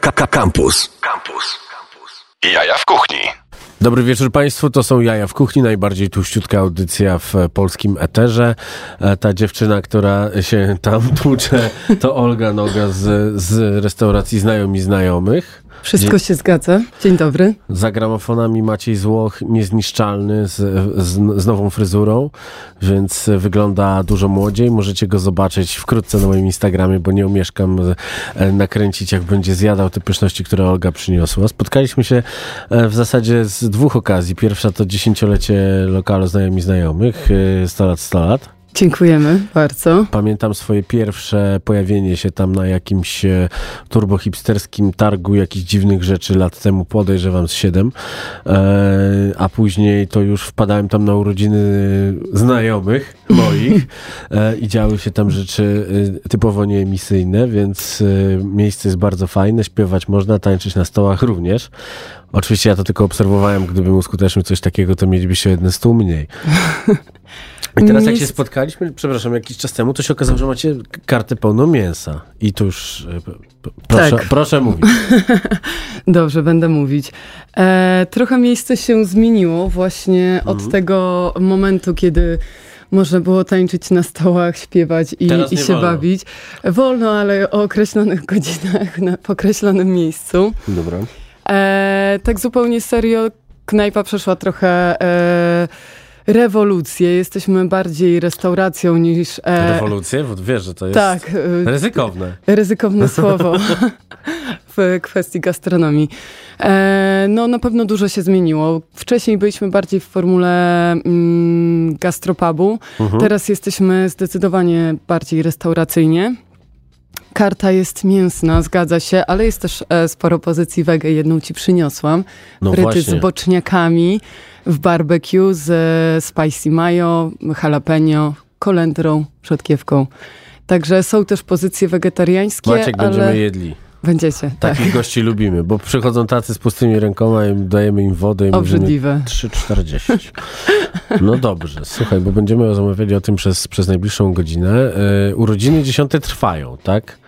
Campus. Campus. Jaja w kuchni. Dobry wieczór Państwu, to są Jaja w Kuchni, najbardziej tuściutka audycja w polskim eterze. E, Ta dziewczyna, która się tam tłucze, to Olga Noga z, z restauracji Znajomi Znajomych. Wszystko się zgadza. Dzień dobry. Za gramofonami Maciej Złoch, niezniszczalny, z, z, z nową fryzurą, więc wygląda dużo młodziej. Możecie go zobaczyć wkrótce na moim Instagramie, bo nie umieszkam e, nakręcić, jak będzie zjadał te pyszności, które Olga przyniosła. Spotkaliśmy się e, w zasadzie z dwóch okazji. Pierwsza to dziesięciolecie lokalu Znajomi Znajomych, e, 100 lat, 100 lat. Dziękujemy bardzo. Pamiętam swoje pierwsze pojawienie się tam na jakimś e, turbohipsterskim targu jakichś dziwnych rzeczy lat temu, podejrzewam z 7, e, a później to już wpadałem tam na urodziny znajomych moich e, i działy się tam rzeczy typowo nieemisyjne, więc miejsce jest bardzo fajne, śpiewać można, tańczyć na stołach również. Oczywiście ja to tylko obserwowałem, gdybym uskutecznił coś takiego, to mielibyście jeden stół mniej. I teraz jak się spotkaliśmy, przepraszam, jakiś czas temu, to się okazało, że macie kartę pełną mięsa. I tu już e, proszę, Tak. proszę mówić. Dobrze, będę mówić. E, trochę miejsce się zmieniło właśnie od tego momentu, kiedy można było tańczyć na stołach, śpiewać i, i się wolno. bawić. Wolno, ale o określonych godzinach, na, w określonym miejscu. Dobra. E, tak zupełnie serio, knajpa przeszła trochę e, rewolucję. Jesteśmy bardziej restauracją niż... E, Rewolucję? Wiesz, że to jest tak, e, ryzykowne. ryzykowne słowo w kwestii gastronomii. E, no na pewno dużo się zmieniło. Wcześniej byliśmy bardziej w formule mm, gastropubu. Mhm. Teraz jesteśmy zdecydowanie bardziej restauracyjnie. Karta jest mięsna, zgadza się, ale jest też e, sporo pozycji wege. Jedną ci przyniosłam. No Fryty właśnie. z boczniakami w barbecue z e, spicy mayo, jalapeno, kolendrą, rzodkiewką. Także są też pozycje wegetariańskie, Maciek, ale będziemy jedli. Będziecie. Tak. Takich gości lubimy, bo przychodzą tacy z pustymi rękoma i dajemy im wodę i Obrzydliwe. 3,40. No dobrze, słuchaj, bo będziemy rozmawiali o tym przez, przez najbliższą godzinę. E, urodziny dziesiąte trwają, tak?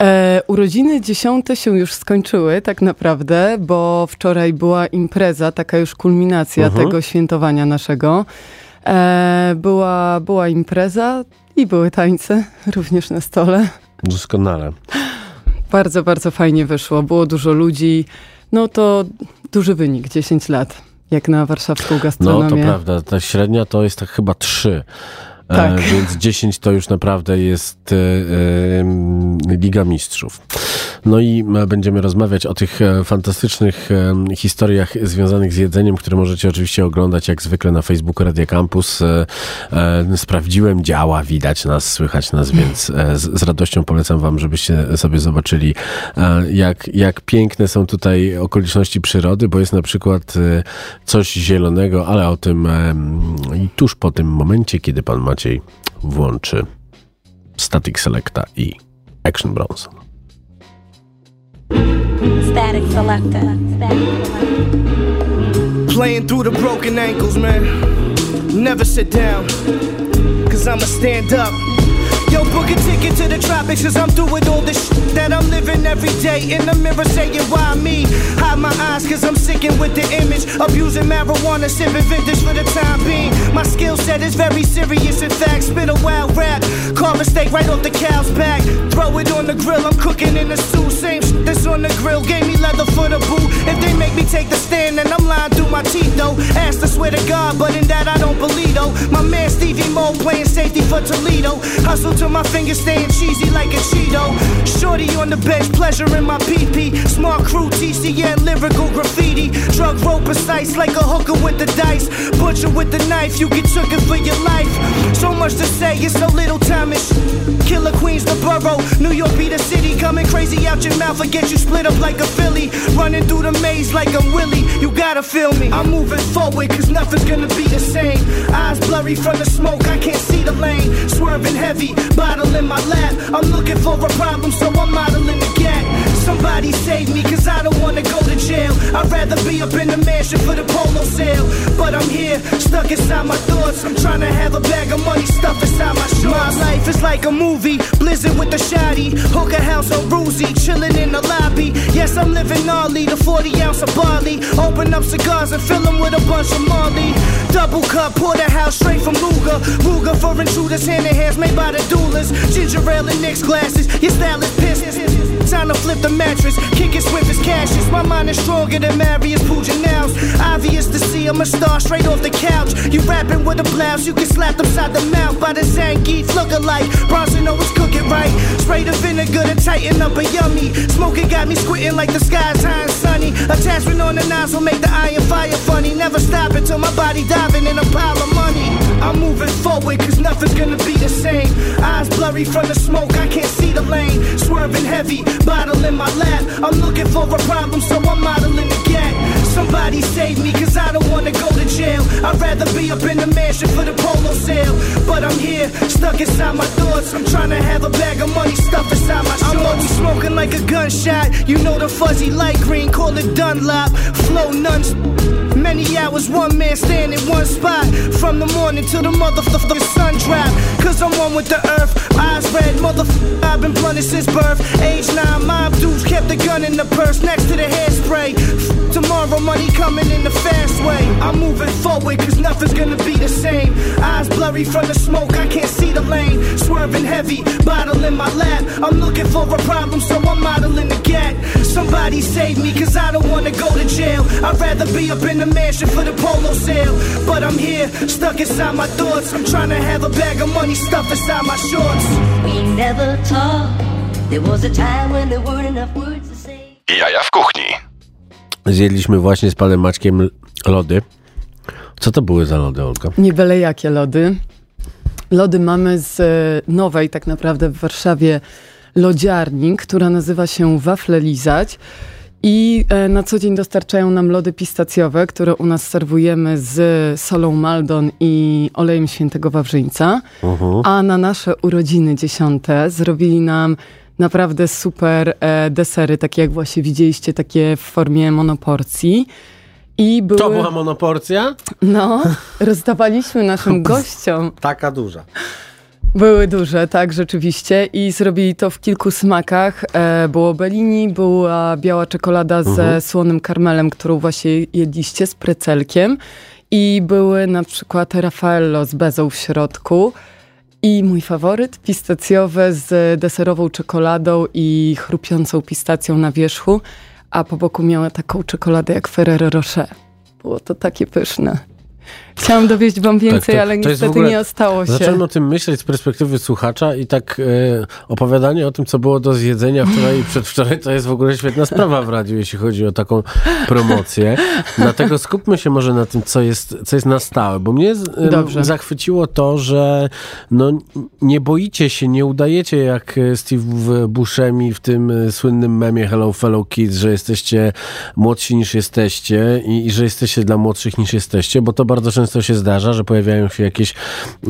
E, urodziny dziesiąte się już skończyły tak naprawdę, bo wczoraj była impreza, taka już kulminacja Mhm. tego świętowania naszego. E, była, była impreza i były tańce również na stole. Doskonale. Bardzo, bardzo fajnie wyszło. Było dużo ludzi. No to duży wynik, 10 lat, jak na warszawską No gastronomię. to prawda, ta średnia to jest tak chyba 3. Tak. E, więc 10 to już naprawdę jest e, e, Liga Mistrzów. No i e, będziemy rozmawiać o tych e, fantastycznych e, historiach związanych z jedzeniem, które możecie oczywiście oglądać jak zwykle na Facebooku Radia Campus. E, e, sprawdziłem, działa, widać nas, słychać nas, więc e, z, radością polecam wam, żebyście sobie zobaczyli, e, jak, jak piękne są tutaj okoliczności przyrody, bo jest na przykład e, coś zielonego, ale o tym e, tuż po tym momencie, kiedy pan Maciej włączy Static Selecta i Action Bronze. Static selector. Static selector. Playing through the broken ankles, man. Never sit down, cause I'ma stand up. Yo, book a ticket to the tropics, cause I'm through with all this shit that I'm living every day. In the mirror saying, why me? Hide my eyes, cause I'm sicking with the image. Abusing marijuana, sipping vintage for the time being. My skill set is very serious, in fact. Spit a wild rap, carve a steak right off the cow's back. Throw it on the grill, I'm cooking in the stew. Same shit that's on the grill, gave me leather for the boot. If they make me take the stand, then I'm lying through my teeth, though. Asked to swear to God, but in that I don't believe, though. My man Stevie Mo playing safety for Toledo. Hustle till my fingers staying cheesy like a Cheeto. Shorty on the bench, pleasure in my PP. Smart crew, TCN, lyrical graffiti. Drug rope precise like a hooker with the dice. Butcher with the knife, you get took it for your life. So much to say, it's so little time and Killer Queens, the borough. New York be the city. Coming crazy out your mouth, I get you split up like a Philly. Running through the maze like I'm Willie. You gotta feel me. I'm moving forward, cause nothing's gonna be the same. Eyes blurry from the smoke, I can't see the lane. Swerving heavy, bottle in my lap. I'm looking for a problem, so I'm modeling the gap. Somebody save me, cause I don't wanna go to jail. I'd rather be up in the mansion for the polo sale. But I'm here, stuck inside my thoughts. I'm trying to have a bag of money stuffed inside my. Life is like a movie, blizzard with the shoddy. Hooker house on Roozy, chilling in the lobby. Yes, I'm living gnarly, the 40 ounce of barley. Open up cigars and fill them with a bunch of Marley. Double cup, porterhouse straight from Luger. Ruger for intruders, hand in hands made by the duelers. Ginger ale and Nick's glasses, your style is pissed. Time to flip the mattress, kick it swift as cashes. My mind is stronger than Marius Pujanow's. Obvious to see I'm a star straight off the couch. You rapping with a blouse, you can slap them side the mouth by the Zangief look alike. Bronson always cooking right. Spray the vinegar to tighten up a yummy. Smoking got me squinting like the sky's high. Attachment on the nozzle make the iron fire funny. Never stop until my body diving in a pile of money. I'm moving forward cause nothing's gonna be the same. Eyes blurry from the smoke, I can't see the lane. Swerving heavy, bottle in my lap. I'm looking for a problem, so I'm modeling the. Somebody save me, cause I don't wanna go to jail. I'd rather be up in the mansion for the polo sale. But I'm here, stuck inside my thoughts. I'm trying to have a bag of money stuffed inside my shorts. I'm always smoking like a gunshot. You know the fuzzy light green, call it Dunlop. Flow nuns. Many hours, one man stand in one spot. From the morning till the motherfucking sun drop. Cause I'm one with the earth. Eyes red, motherfucker. I've been blunted since birth. Age nine, mob dudes kept the gun in the purse next to the hairspray. F- Tomorrow, money coming in the fast way. I'm moving forward, cause nothing's gonna be the same. Eyes blurry from the smoke, I can't see the lane. Swerving heavy, bottle in my lap. I'm looking for a problem, so I'm modeling the gap. Somebody save me, cause I don't wanna go to jail. I'd rather be up in the mansion for the polo sale. But I'm here, stuck inside my thoughts. I'm trying to have a bag of money stuffed inside my shorts. We never talked. There was a time when there weren't enough words to say. Jaja w kuchni. Zjedliśmy właśnie z panem Maćkiem lody. Co to były za lody, Olga? Nie byle jakie lody. Lody mamy z e, nowej tak naprawdę w Warszawie lodziarni, która nazywa się Wafle Lizać. I e, na co dzień dostarczają nam lody pistacjowe, które u nas serwujemy z solą Maldon i olejem świętego Wawrzyńca. A na nasze urodziny dziesiąte zrobili nam naprawdę super e, desery, takie jak właśnie widzieliście, takie w formie monoporcji. I były... To była monoporcja? No, rozdawaliśmy naszym gościom. Taka duża. Były duże, tak, rzeczywiście. I zrobili to w kilku smakach. E, było Bellini, była biała czekolada ze słonym karmelem, którą właśnie jedliście, z precelkiem. I były na przykład Raffaello z bezą w środku. I mój faworyt, pistacjowe z deserową czekoladą i chrupiącą pistacją na wierzchu. A po boku miała taką czekoladę jak Ferrero Rocher. Było to takie pyszne. Chciałam dowieść wam więcej, to- ale niestety ogóle- nie ostało się. Zacząłem o tym myśleć z perspektywy słuchacza i tak e, opowiadanie o tym, co było do zjedzenia wczoraj i przedwczoraj, to jest w ogóle świetna sprawa w radiu, jeśli chodzi o taką promocję. Dlatego skupmy się może na tym, co jest, co jest na stałe, bo mnie Dobrze. zachwyciło to, że no, nie boicie się, nie udajecie jak e, Steve Buscemi w tym e, słynnym memie Hello Fellow Kids, że jesteście młodsi niż jesteście i, i że jesteście dla młodszych niż jesteście, bo to bardzo często się zdarza, że pojawiają się jakieś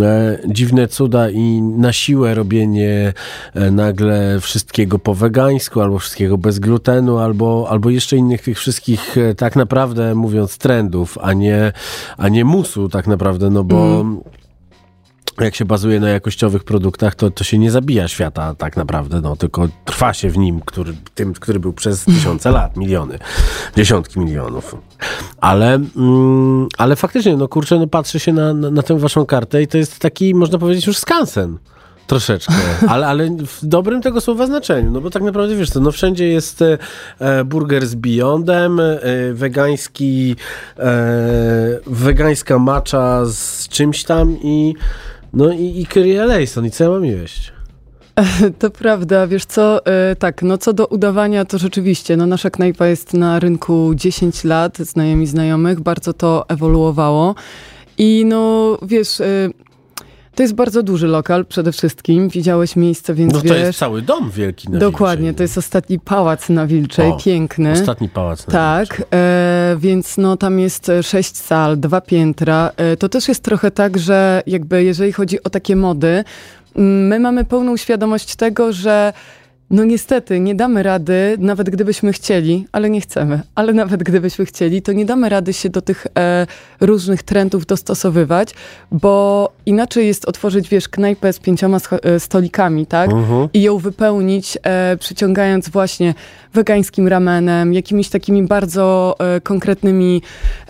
e, dziwne cuda i na siłę robienie e, nagle wszystkiego po wegańsku, albo wszystkiego bez glutenu, albo, albo jeszcze innych tych wszystkich, e, tak naprawdę mówiąc, trendów, a nie, a nie musu tak naprawdę, no bo jak się bazuje na jakościowych produktach, to, to się nie zabija świata tak naprawdę, no, tylko trwa się w nim, który, tym, który był przez tysiące lat, miliony, dziesiątki milionów. Ale, mm, ale faktycznie, no kurczę, no patrzy się na, na, na tę waszą kartę i to jest taki, można powiedzieć, już skansen. Troszeczkę, ale, ale w dobrym tego słowa znaczeniu, no bo tak naprawdę wiesz co, no wszędzie jest e, e, burger z Beyondem, e, wegański, e, wegańska macza z czymś tam i no i, i Kyrie Eleison i co ja mam jeść? To prawda, wiesz co, e, tak, no co do udawania, to rzeczywiście, no nasza knajpa jest na rynku 10 lat, znajomi znajomych, bardzo to ewoluowało i no wiesz, e, to jest bardzo duży lokal przede wszystkim, widziałeś miejsce, więc No to wiesz... jest cały dom wielki na Dokładnie, Wilczej. to jest ostatni pałac na Wilczej, O, piękny. Ostatni pałac na Tak, Wilczej. e, więc no tam jest e, sześć sal, dwa piętra. E, to też jest trochę tak, że jakby jeżeli chodzi o takie mody, mm, my mamy pełną świadomość tego, że No niestety, nie damy rady, nawet gdybyśmy chcieli, ale nie chcemy, ale nawet gdybyśmy chcieli, to nie damy rady się do tych e, różnych trendów dostosowywać, bo inaczej jest otworzyć, wiesz, knajpę z pięcioma e, stolikami, tak? I ją wypełnić, e, przyciągając właśnie wegańskim ramenem, jakimiś takimi bardzo e, konkretnymi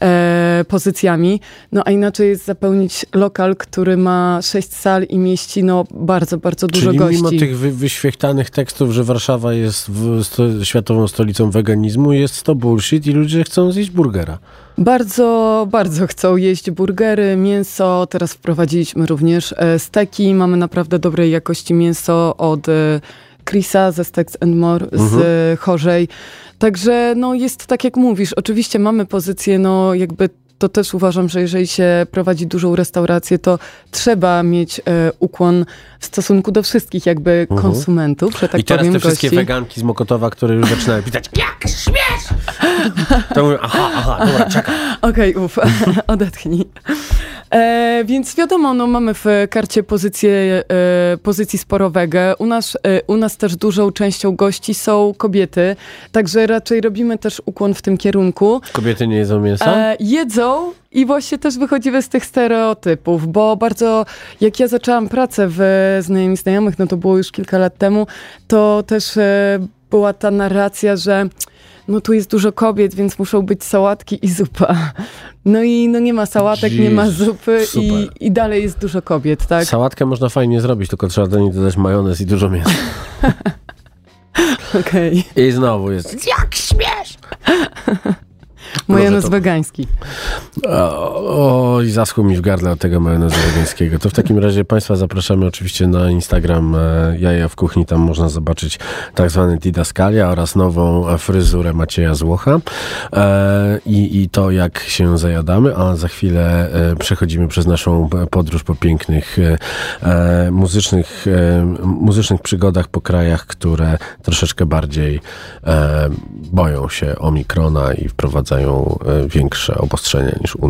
e, pozycjami. No a inaczej jest zapełnić lokal, który ma sześć sal i mieści no bardzo, bardzo dużo Czyli gości. mimo tych wy, wyświechtanych tekstów, że Warszawa jest sto, światową stolicą weganizmu, jest to bullshit i ludzie chcą zjeść burgera. Bardzo, bardzo chcą jeść burgery, mięso. Teraz wprowadziliśmy również e, steki. Mamy naprawdę dobrej jakości mięso od e, Chrisa ze Steaks and More z e, Chorzej. Także no, jest tak jak mówisz. Oczywiście mamy pozycję, no jakby to też uważam, że jeżeli się prowadzi dużą restaurację, to trzeba mieć e, ukłon w stosunku do wszystkich jakby konsumentów, że tak I teraz powiem, te wszystkie gości. weganki z Mokotowa, które już zaczynają pisać, jak śmiesz! To mówią, aha, aha, dobra, czekaj. Okej, uf, odetchnij. E, więc wiadomo, no, mamy w karcie pozycję, e, pozycji sporowego. U nas, e, u nas też dużą częścią gości są kobiety, także raczej robimy też ukłon w tym kierunku. Kobiety nie jedzą mięsa? E, jedzą i właśnie też wychodzimy z tych stereotypów, bo bardzo, jak ja zaczęłam pracę w Znajomi Znajomych, no to było już kilka lat temu, to też e, była ta narracja, że no tu jest dużo kobiet, więc muszą być sałatki i zupa. No i no nie ma sałatek, nie ma zupy i, i dalej jest dużo kobiet, tak? Sałatkę można fajnie zrobić, tylko trzeba do niej dodać majonez i dużo mięsa. Okej. I znowu jest, jak śmiesz! Majonez to- wegański. O, i zaschło mi w gardle od tego majonezu wegańskiego. To w takim razie Państwa zapraszamy oczywiście na Instagram e, Jaja w Kuchni. Tam można zobaczyć tak zwany didaskalia oraz nową fryzurę Macieja Złocha e, i, i to, jak się zajadamy. A za chwilę e, przechodzimy przez naszą podróż po pięknych muzycznych, muzycznych przygodach po krajach, które troszeczkę bardziej boją się omikrona i wprowadzają większe obostrzenia niż u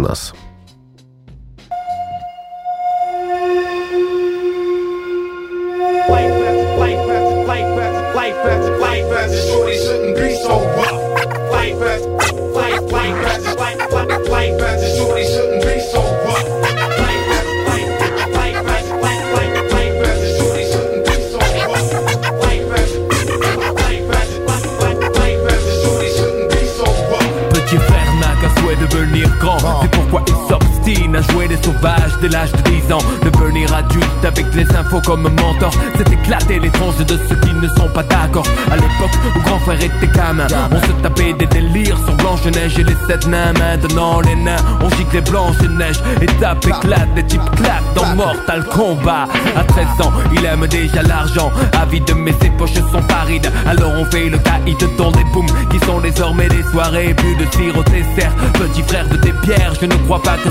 what is up. À jouer les sauvages dès l'âge de 10 ans. Devenir adulte avec les infos comme mentor. C'est éclater les tranches de ceux qui ne sont pas d'accord. À l'époque où grand frère était gamin On se tapait des délires sur Blanche-Neige et les sept nains. Maintenant les nains on gicle les Blanche-Neige Étape éclate, des types claquent dans Mortal Kombat. À 13 ans il aime déjà l'argent. Avide mais ses poches sont arides Alors on fait le caïd dans des booms Qui sont désormais des soirées. Plus de tir au dessert Petit frère de tes pierres. Je ne crois pas que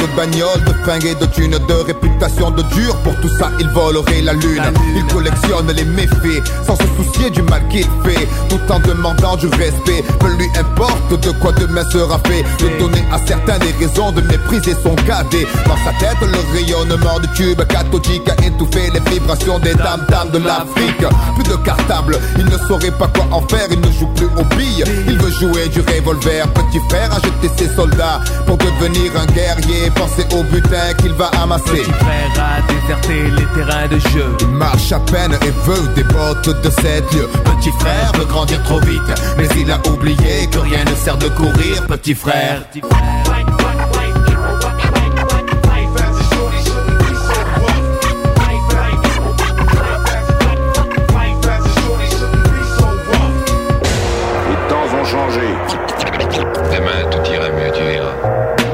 de bagnole, de fringues et de thunes, de réputation de dur. Pour tout ça, il volerait la lune. Il collectionne les méfaits, sans se soucier du mal qu'il fait, tout en demandant du respect. Peu lui importe de quoi demain sera fait. De donner à certains des raisons de mépriser son cadet. Dans sa tête, le rayonnement du tube cathodique a étouffé les vibrations des dames dames de l'Afrique. Plus de cartable, il ne saurait pas quoi en faire. Il ne joue plus aux billes, il veut jouer du revolver. Petit frère a jeté ses soldats pour devenir un guerrier. Pensez au butin qu'il va amasser. Petit frère a déserté les terrains de jeu Il marche à peine et veut des bottes de 7 lieues. Petit frère veut grandir trop vite Mais il a oublié que rien ne sert de courir, petit frère.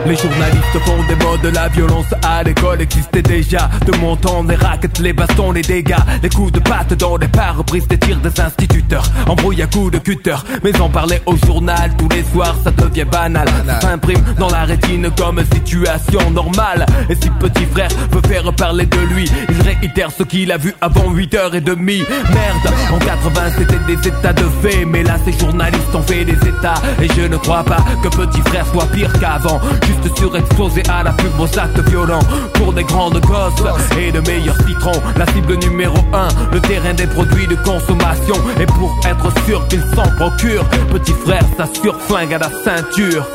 Les journalistes font des mots de la violence à l'école. Existait déjà De mon temps, les raquettes, les bastons, les dégâts. Les coups de patte dans les pare-brises des tirs des instituteurs. Embrouille à coups de cutter. Mais en parler au journal tous les soirs ça devient banal. Ça s'imprime dans la rétine comme situation normale. Et si petit frère veut faire parler de lui Il réitère ce qu'il a vu avant 8h30 Merde, en 80 c'était des états de fait. Mais là ces journalistes ont fait des états. Et je ne crois pas que petit frère soit pire qu'avant Juste surexposé à la pub aux actes violents Pour des grandes gosses et de meilleurs citrons La cible numéro 1, le terrain des produits de consommation Et pour être sûr qu'ils s'en procurent Petit frère s'assure flingue à la ceinture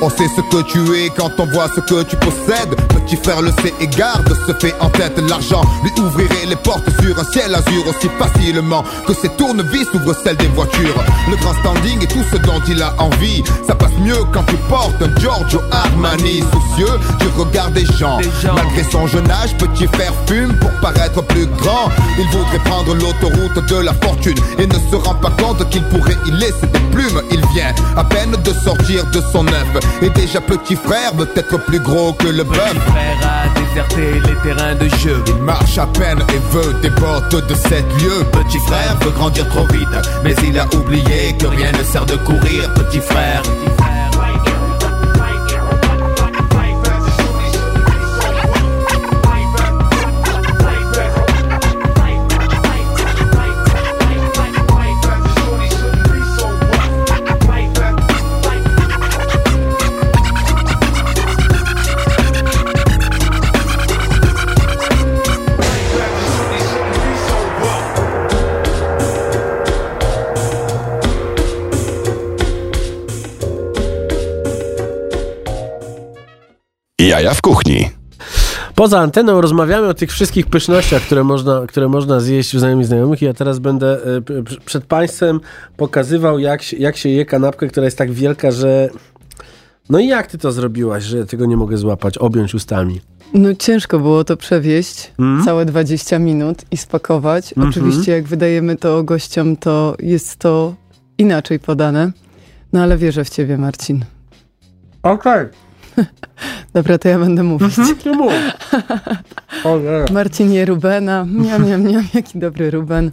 On sait ce que tu es quand on voit ce que tu possèdes. Petit frère le sait et garde, se fait en tête l'argent. Lui ouvrirait les portes sur un ciel azur aussi facilement que ses tournevis ouvrent celles des voitures. Le grand standing et tout ce dont il a envie. Ça passe mieux quand tu portes un Giorgio Armani. Soucieux du regard des gens. Malgré son jeune âge, petit frère fume pour paraître plus grand. Il voudrait prendre l'autoroute de la fortune et ne se rend pas compte qu'il pourrait y laisser des plumes. Il vient à peine de sortir de son œuf. Et déjà petit frère veut être plus gros que le bœuf. frère a déserté les terrains de jeu Il marche à peine et veut des bottes de sept lieues. Petit frère veut grandir trop vite, mais il a oublié que rien ne sert de courir. Petit frère. Jaja w kuchni. Poza anteną rozmawiamy o tych wszystkich pysznościach, które można, które można zjeść w znajomych znajomych i ja teraz będę e, przed Państwem pokazywał, jak się, jak się je kanapkę, która jest tak wielka, że... No i jak ty to zrobiłaś, że tego nie mogę złapać, objąć ustami? No ciężko było to przewieźć całe 20 minut i spakować. Oczywiście jak wydajemy to gościom, to jest to inaczej podane. No ale wierzę w ciebie, Marcin. Okej. Dobra, to ja będę mówić. Mów. Ojej. Marcin je Rubena. Miam, miam, miam, jaki dobry Ruben.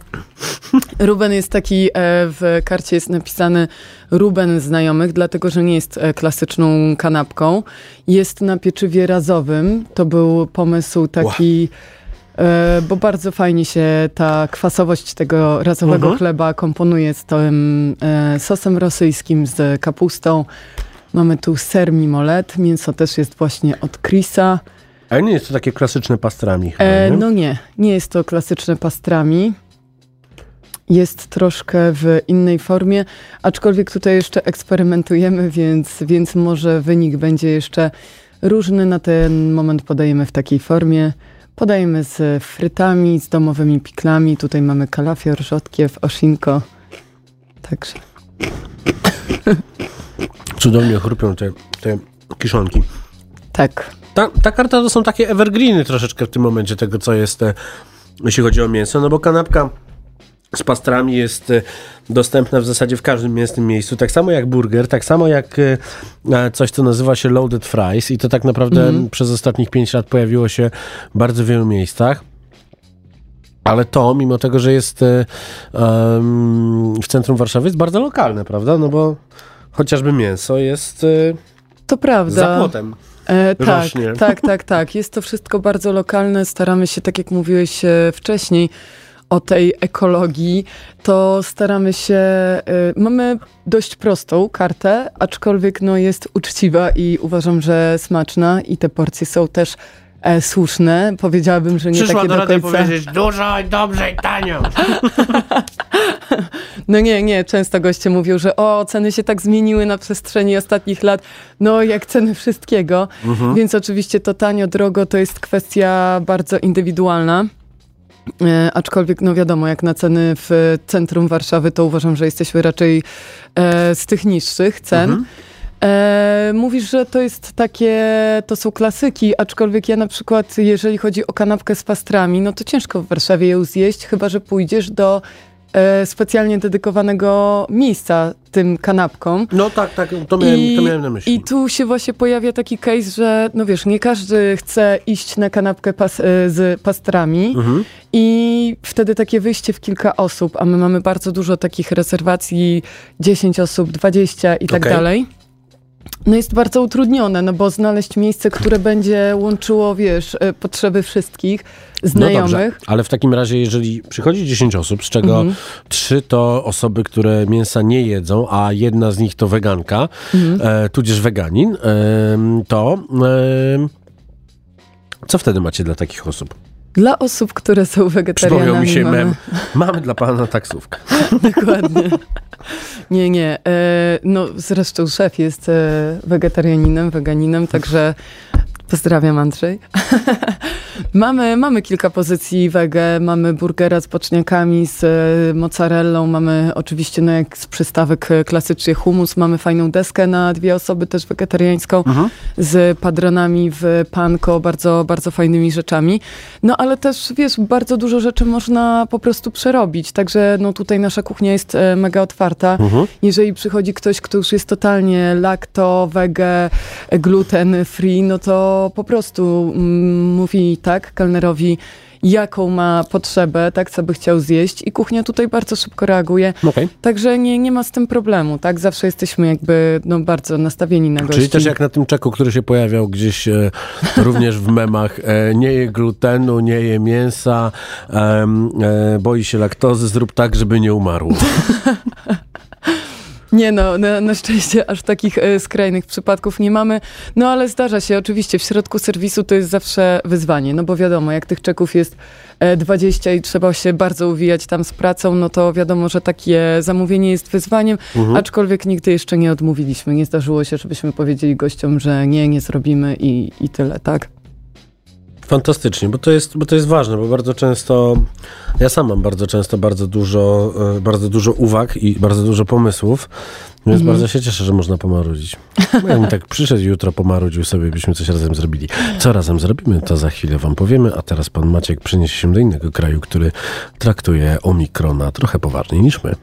Ruben jest taki, e, w karcie jest napisany Ruben znajomych, dlatego że nie jest e, klasyczną kanapką. Jest na pieczywie razowym. To był pomysł taki, e, bo bardzo fajnie się ta kwasowość tego razowego Mhm. chleba komponuje z tym sosem rosyjskim, z kapustą. Mamy tu ser mimolet, mięso też jest właśnie od Chrisa. Ale nie jest to takie klasyczne pastrami chyba, E, nie? no nie, nie jest to klasyczne pastrami. Jest troszkę w innej formie, aczkolwiek tutaj jeszcze eksperymentujemy, więc, więc może wynik będzie jeszcze różny. Na ten moment podajemy w takiej formie. Podajemy z frytami, z domowymi piklami. Tutaj mamy kalafior, rzodkiew, osinko. Także Cudownie chrupią te, te kiszonki. tak. Ta, ta karta to są takie evergreeny troszeczkę w tym momencie tego, co jest, e, jeśli chodzi o mięso, no bo kanapka z pastrami jest e, dostępna w zasadzie w każdym mięsnym miejscu, tak samo jak burger, tak samo jak e, coś, co nazywa się loaded fries i to tak naprawdę przez ostatnich 5 lat pojawiło się w bardzo wielu miejscach. Ale to, mimo tego, że jest em, w centrum Warszawy, jest bardzo lokalne, prawda? No bo chociażby mięso jest e, To prawda. za płotem. E, tak, rośnie. tak, tak, tak. Jest to wszystko bardzo lokalne. Staramy się, tak jak mówiłeś e, wcześniej, o tej ekologii, to staramy się. e, mamy dość prostą kartę, aczkolwiek no, jest uczciwa i uważam, że smaczna i te porcje są też e, słuszne. Powiedziałabym, że nie Przyszła takie do do końca. powiedzieć dużo, dobrze i tanio. No nie, nie, często goście mówią, że o, ceny się tak zmieniły na przestrzeni ostatnich lat, no jak ceny wszystkiego, więc oczywiście to tanio, drogo to jest kwestia bardzo indywidualna. E, aczkolwiek, no wiadomo, jak na ceny w centrum Warszawy, to uważam, że jesteśmy raczej e, z tych niższych cen. E, mówisz, że to jest takie, to są klasyki, aczkolwiek ja na przykład, jeżeli chodzi o kanapkę z pastrami, no to ciężko w Warszawie ją zjeść, chyba że pójdziesz do e, specjalnie dedykowanego miejsca tym kanapkom. No tak, tak, to miałem, to miałem na myśli. I tu się właśnie pojawia taki case, że no wiesz, nie każdy chce iść na kanapkę pas, e, z pastrami Mhm. i wtedy takie wyjście w kilka osób, a my mamy bardzo dużo takich rezerwacji, 10 osób, 20 i tak Okej. dalej. No jest bardzo utrudnione, no bo znaleźć miejsce, które będzie łączyło, wiesz, e, potrzeby wszystkich No znajomych. dobrze, ale w takim razie, jeżeli przychodzi 10 osób, z czego Mhm. trzy to osoby, które mięsa nie jedzą, a jedna z nich to weganka, Mhm. e, tudzież weganin, em, to em, co wtedy macie dla takich osób? Dla osób, które są Przypomniał wegetarianami, mi się mamy... mem. Mamy dla pana taksówkę. Dokładnie. Nie, nie. E, no zresztą szef jest e, wegetarianinem, weganinem, także pozdrawiam Andrzej. mamy, mamy kilka pozycji wege, mamy burgera z boczniakami, z e, mozzarellą, mamy oczywiście no jak z przystawek e, klasycznie humus, mamy fajną deskę na dwie osoby, też wegetariańską, z padronami w panko, bardzo, bardzo fajnymi rzeczami. No ale też, wiesz, bardzo dużo rzeczy można po prostu przerobić, także no tutaj nasza kuchnia jest e, mega otwarta. Jeżeli przychodzi ktoś, kto już jest totalnie lakto, wege, gluten free, no to po prostu mm, mówi tak kelnerowi, jaką ma potrzebę, tak, co by chciał zjeść i kuchnia tutaj bardzo szybko reaguje. Okej. Także nie, nie ma z tym problemu, tak? Zawsze jesteśmy jakby no, bardzo nastawieni na gości. Czyli też jak na tym czeku, który się pojawiał gdzieś e, również w memach, e, nie je glutenu, nie je mięsa, e, boi się laktozy, zrób tak, żeby nie umarło. Nie no, na, na szczęście aż takich e, skrajnych przypadków nie mamy, no ale zdarza się, oczywiście w środku serwisu to jest zawsze wyzwanie, no bo wiadomo, jak tych czeków jest e, 20 i trzeba się bardzo uwijać tam z pracą, no to wiadomo, że takie zamówienie jest wyzwaniem, aczkolwiek nigdy jeszcze nie odmówiliśmy, nie zdarzyło się, żebyśmy powiedzieli gościom, że nie, nie zrobimy i, i tyle, tak? Fantastycznie, bo to, jest, bo to jest ważne, bo bardzo często, ja sam mam bardzo często bardzo dużo, e, bardzo dużo uwag i bardzo dużo pomysłów, więc bardzo się cieszę, że można pomarudzić. No, Jakbym tak przyszedł jutro, pomarudził sobie, byśmy coś razem zrobili. Co razem zrobimy, to za chwilę wam powiemy, a teraz pan Maciek przeniesie się do innego kraju, który traktuje Omikrona trochę poważniej niż my.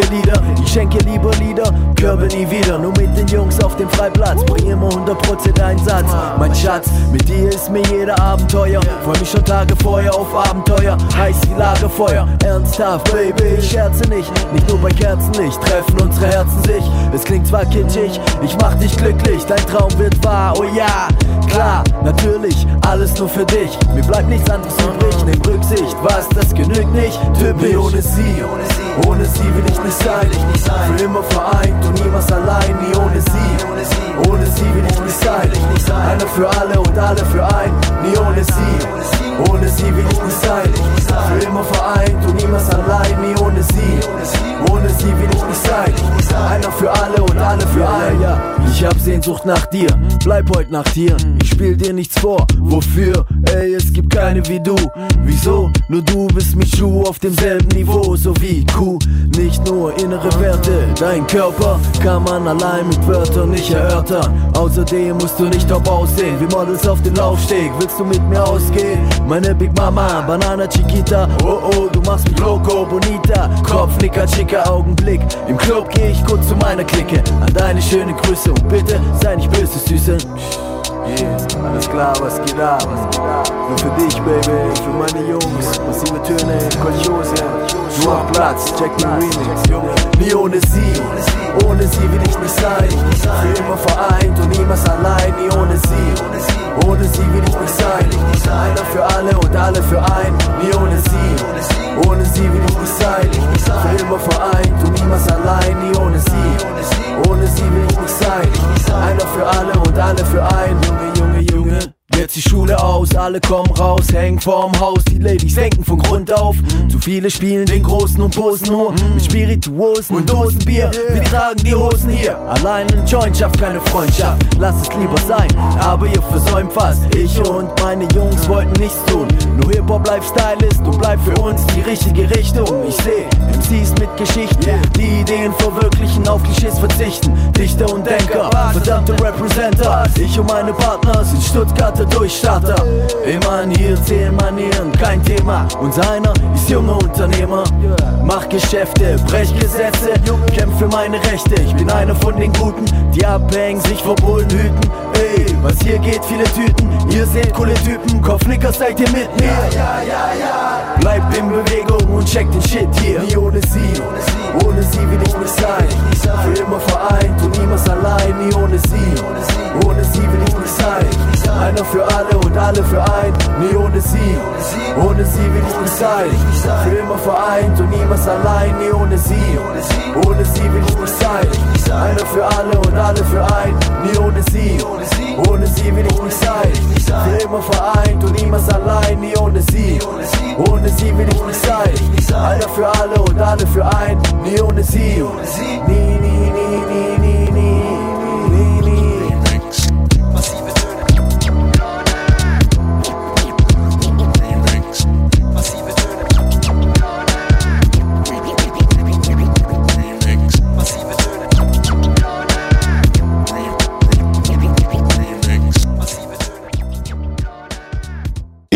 Wie Cheerleader. Ich schenke lieber Lieder, Körbe nie wieder. Nur mit den Jungs auf dem Freiplatz. Bring immer 100% Einsatz. Mein Schatz, mit dir ist mir jeder Abenteuer. Freu mich schon Tage vorher auf Abenteuer. Heiß wie Lagerfeuer. Ernsthaft, Baby, ich scherze nicht. Nicht nur bei Kerzenlicht treffen unsere Herzen sich. Es klingt zwar kitschig, ich mach dich glücklich. Dein Traum wird wahr, oh ja. Natürlich, alles nur für dich. Mir bleibt nichts anderes übrig. Nimm Rücksicht, was, das genügt nicht. Typisch ohne sie, ohne sie will ich nicht sein. Für immer vereint und niemals allein, nie ohne sie. Ohne sie will ich nicht sein. Einer für alle und alle für ein, nie ohne sie. Ohne sie will ich nicht sein. Für immer vereint und niemals allein, nie ohne sie. Ohne sie will ich nicht sein. Einer für alle und alle für ein. Ja, ich hab Sehnsucht nach dir, bleib heute Nacht hier. Ich spiel dir nichts vor, wofür? Ey, es gibt keine wie du. Wieso? Nur du bist mit Schuh auf demselben Niveau, so wie Kuh. Nicht nur innere Werte, dein Körper kann man allein mit Wörtern nicht erörtern. Außerdem musst du nicht top aussehen, wie Models auf dem Laufsteg. Willst du mit mir ausgehen? Meine Big Mama, Banana Chiquita. Oh oh, du machst mich loco, bonita. Kopfnicker, schicker Augenblick. Im Club geh ich kurz zu meiner Clique. An deine schöne Grüße und bitte sei nicht böse, Süße. Yeah, alles klar, was geht ab? Nur für dich, Baby, für meine Jungs. Massive Töne, Kolchose. Du hast Platz, check den Remix. Nie ohne sie, ohne sie will ich nicht sein. Für immer vereint und niemals allein, nie ohne sie. Ohne sie will ich nicht sein. Einer für alle und alle für ein, nie ohne sie. Ohne sie will ich nicht sein. Für immer vereint und niemals allein, nie ohne sie. Ohne sie will ich nicht sein. Einer für alle und alle für ein, Junge, Junge, Junge. Jetzt die Schule aus, alle kommen raus, hängen vorm Haus. Die Ladies denken von Grund auf. Zu viele spielen den Großen und posen nur mit Spirituosen und Dosenbier. Wir tragen die Hosen hier. Allein ein Joint schafft keine Freundschaft. Lass es lieber sein, aber ihr versäumt fast. Ich und meine Jungs wollten nichts tun. Nur Hip-Hop Lifestyle ist und bleibt für uns die richtige Richtung. Ich seh MCs mit Geschichten, die Ideen verwirklichen, auf Klischees verzichten. Dichter und Denker, verdammte Representer. Ich und meine Partner sind Stuttgarter Durchstarter. Immer hier zählen Manieren, kein Thema. Unser einer ist junger Unternehmer. Mach Geschäfte, brech Gesetze, kämpf für meine Rechte. Ich bin einer von den Guten, die abhängen, sich vor Bullen hüten. Ey, was hier geht, viele Tüten. Ihr seht coole Typen, Kopfnicker seid ihr mit mir. Bleibt in Bewegung und checkt den Shit hier. Nie ohne sie, ohne sie will ich nicht sein. Für immer vereint und niemals allein. Nie ohne sie, ohne sie will ich nicht sein. Einer für alle und alle für ein. Nie ohne sie, ohne sie will ich nicht sein. Für immer vereint und niemals allein. Nie ohne sie, ohne sie will ich nicht sein. Einer für alle und alle für ein. Nie ohne sie, ohne sie will ich nicht sein. Für immer vereint und niemals allein. Nie ohne sie, ohne sie will ich nicht sein. Einer für alle und alle für ein. Nie ohne sie, nie, nie, nie, nie, nie,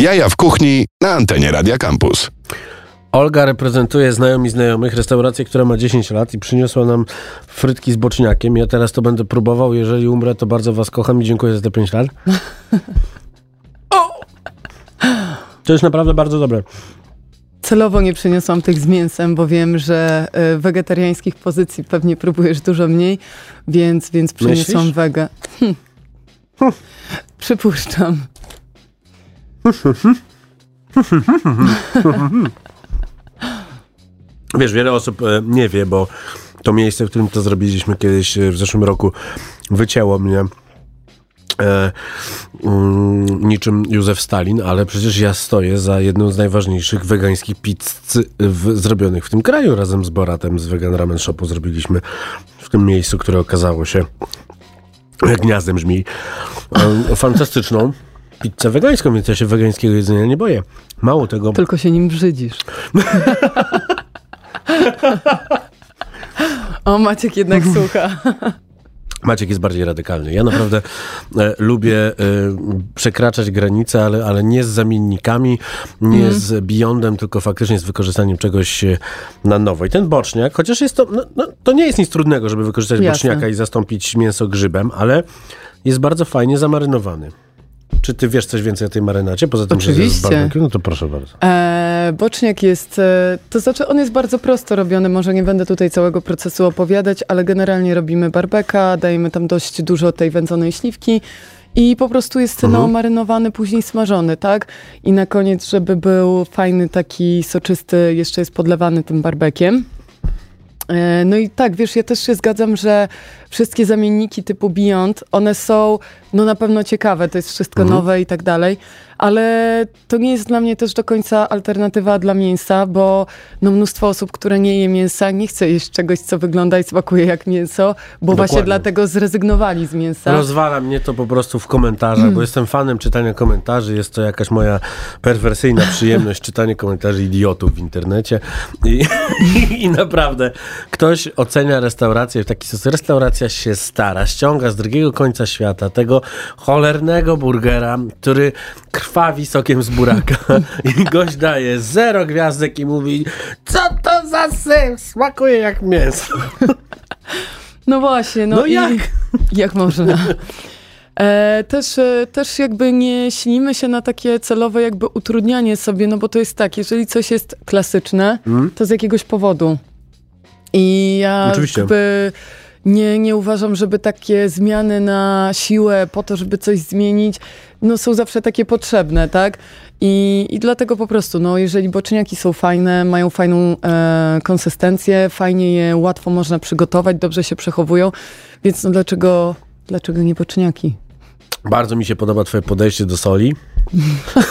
Jaja w kuchni na antenie Radia Campus. Olga reprezentuje znajomi znajomych restaurację, która ma 10 lat i przyniosła nam frytki z boczniakiem. Ja teraz to będę próbował. Jeżeli umrę, to bardzo was kocham i dziękuję za te 5 lat. To jest naprawdę bardzo dobre. Celowo nie przyniosłam tych z mięsem, bo wiem, że y, wegetariańskich pozycji pewnie próbujesz dużo mniej, więc, więc przyniosłam Myślisz? wege. Hm. Przypuszczam. Wiesz, wiele osób e, nie wie, bo to miejsce, w którym to zrobiliśmy kiedyś e, w zeszłym roku, wycięło mnie e, mm, niczym Józef Stalin, ale przecież ja stoję za jedną z najważniejszych wegańskich pizz w, zrobionych w tym kraju. Razem z Boratem z Vegan Ramen Shopu zrobiliśmy w tym miejscu, które okazało się gniazdem żmi. E, fantastyczną pizzę wegańską, więc ja się wegańskiego jedzenia nie boję. Mało tego... Tylko się nim brzydzisz. o, Maciek jednak słucha. Maciek jest bardziej radykalny. Ja naprawdę e, lubię e, przekraczać granice, ale, ale nie z zamiennikami, nie Mhm. z beyondem, tylko faktycznie z wykorzystaniem czegoś e, na nowo. I ten boczniak, chociaż jest to, no, no, to nie jest nic trudnego, żeby wykorzystać Jasne. boczniaka i zastąpić mięso grzybem, ale jest bardzo fajnie zamarynowany. Czy ty wiesz coś więcej o tej marynacie? Poza tym, że jest Oczywiście. barbecue? No to proszę bardzo. E, boczniak jest, e, to znaczy on jest bardzo prosto robiony, może nie będę tutaj całego procesu opowiadać, ale generalnie robimy barbeka, dajemy tam dość dużo tej wędzonej śliwki i po prostu jest no, marynowany, później smażony, tak? I na koniec, żeby był fajny, taki soczysty, jeszcze jest podlewany tym barbekiem. E, No i tak, wiesz, ja też się zgadzam, że wszystkie zamienniki typu Beyond, one są no na pewno ciekawe, to jest wszystko nowe i tak dalej, ale to nie jest dla mnie też do końca alternatywa dla mięsa, bo no mnóstwo osób, które nie je mięsa, nie chce jeść czegoś, co wygląda i smakuje jak mięso, bo właśnie Dokładnie. dlatego zrezygnowali z mięsa. Rozwala mnie to po prostu w komentarzach, bo jestem fanem czytania komentarzy. Jest to jakaś moja perwersyjna przyjemność czytanie komentarzy idiotów w internecie. I, I naprawdę ktoś ocenia restaurację w taki sposób. Restauracja się stara, ściąga z drugiego końca świata tego cholernego burgera, który krwawi sokiem z buraka. I gość daje zero gwiazdek i mówi, co to za syf, smakuje jak mięso. No właśnie, no, No jak? jak można? E, też, e, też jakby nie ślimy się na takie celowe jakby utrudnianie sobie, no bo to jest tak, jeżeli coś jest klasyczne, to z jakiegoś powodu. I ja Oczywiście. jakby nie, nie uważam, żeby takie zmiany na siłę po to, żeby coś zmienić, no są zawsze takie potrzebne, tak? I, i dlatego po prostu, no jeżeli boczniaki są fajne, mają fajną e, konsystencję, fajnie je łatwo można przygotować, dobrze się przechowują, więc no dlaczego, dlaczego nie boczniaki? Bardzo mi się podoba twoje podejście do soli.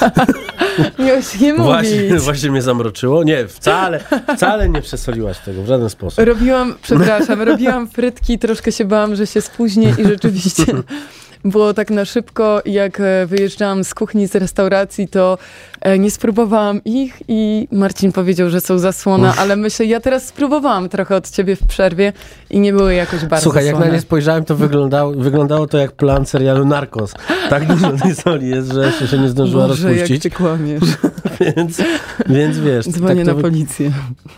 Miałeś nie mówić. Właśnie, właśnie mnie zamroczyło. Nie, wcale, wcale nie przesoliłaś tego w żaden sposób. Robiłam, przepraszam, robiłam frytki, troszkę się bałam, że się spóźnię i rzeczywiście było tak na szybko. Jak e, wyjeżdżałam z kuchni, z restauracji, to e, nie spróbowałam ich i Marcin powiedział, że są zasłona, ale myślę, ja teraz spróbowałam trochę od ciebie w przerwie i nie były jakoś bardzo Słuchaj, jak słone. na nie spojrzałem, to wyglądało, wyglądało to jak plan serialu Narcos. Tak dużo tej soli jest, że jeszcze się nie zdążyła Boże, jak rozpuścić. ty kłamiesz. Więc, więc wiesz. Dzwonię tak na policję.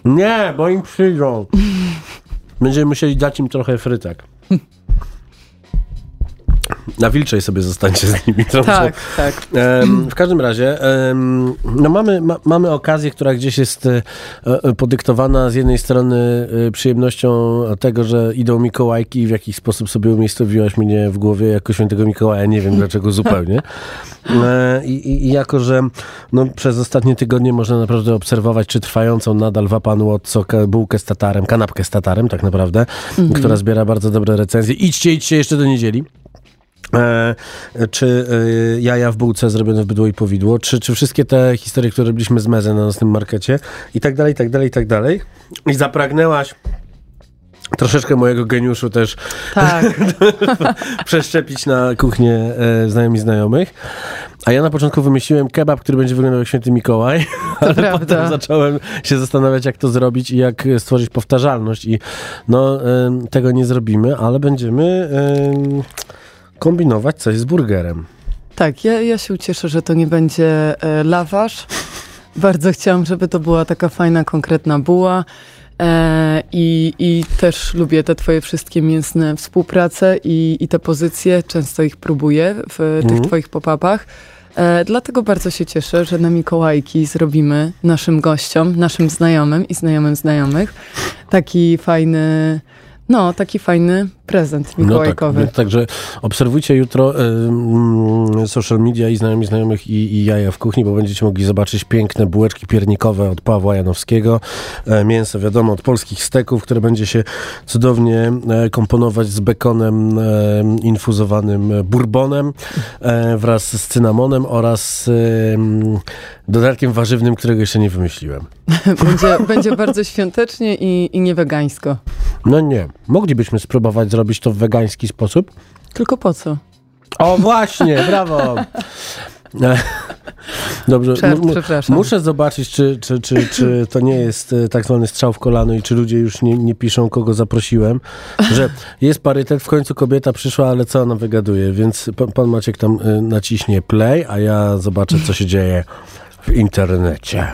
Nie, bo im przyjdą. Będziemy musieli dać im trochę frytek. Na wilczej sobie zostańcie z nimi. To Tak, tak. W każdym razie, no mamy, ma, mamy okazję, która gdzieś jest e, e, podyktowana z jednej strony e, przyjemnością tego, że idą Mikołajki i w jakiś sposób sobie umiejscowiłaś mnie w głowie jako świętego Mikołaja, nie wiem dlaczego zupełnie. E, I, i, jako, że no, przez ostatnie tygodnie można naprawdę obserwować, czy trwającą nadal w Apanu Otco ka- bułkę z tatarem, kanapkę z tatarem tak naprawdę, która zbiera bardzo dobre recenzje. Idźcie, idźcie jeszcze do niedzieli. E, czy e, jaja w bułce zrobione w bydło i powidło, czy, czy wszystkie te historie, które robiliśmy z Mezę na naszym markecie i tak dalej, i tak dalej, i tak dalej. I zapragnęłaś troszeczkę mojego geniuszu też Tak. przeszczepić na kuchnię e, znajomi znajomych. A ja na początku wymyśliłem kebab, który będzie wyglądał jak święty Mikołaj, ale prawda. potem zacząłem się zastanawiać, jak to zrobić i jak stworzyć powtarzalność. I no, tego nie zrobimy, ale będziemy em, kombinować coś z burgerem. Tak, ja, ja się cieszę, że to nie będzie e, lawasz. Bardzo chciałam, żeby to była taka fajna, konkretna buła. E, i, I też lubię te twoje wszystkie mięsne współprace i, i te pozycje. Często ich próbuję w tych Mhm. twoich pop-upach. E, dlatego bardzo się cieszę, że na Mikołajki zrobimy naszym gościom, naszym znajomym i znajomym znajomych taki fajny, no, taki fajny prezent mikołajkowy. No tak, także obserwujcie jutro ym, social media i znajomi znajomych i, i jaja w kuchni, bo będziecie mogli zobaczyć piękne bułeczki piernikowe od Pawła Janowskiego. E, mięso, wiadomo, od polskich steków, które będzie się cudownie e, komponować z bekonem e, infuzowanym bourbonem e, wraz z cynamonem oraz em, dodatkiem warzywnym, którego jeszcze nie wymyśliłem. Będzie, będzie bardzo świątecznie i, i nie wegańsko. No nie. Moglibyśmy spróbować zrobić to w wegański sposób. Tylko po co? O właśnie, brawo! E, Dobrze, przepraszam. muszę zobaczyć, czy, czy, czy, czy to nie jest e, tak zwany strzał w kolano i czy ludzie już nie, nie piszą, kogo zaprosiłem, że jest parytet, w końcu kobieta przyszła, ale co ona wygaduje, więc pan, pan Maciek tam e, naciśnie play, a ja zobaczę, co się dzieje w internecie.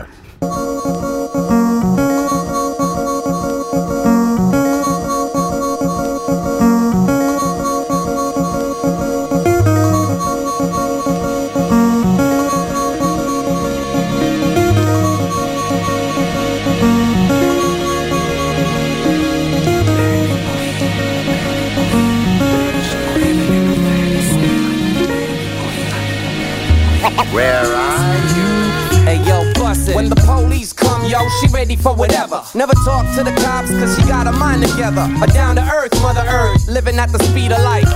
For whatever. Never talk to the cops, cause she got her mind together. A down to earth, Mother Earth, living at the speed of light.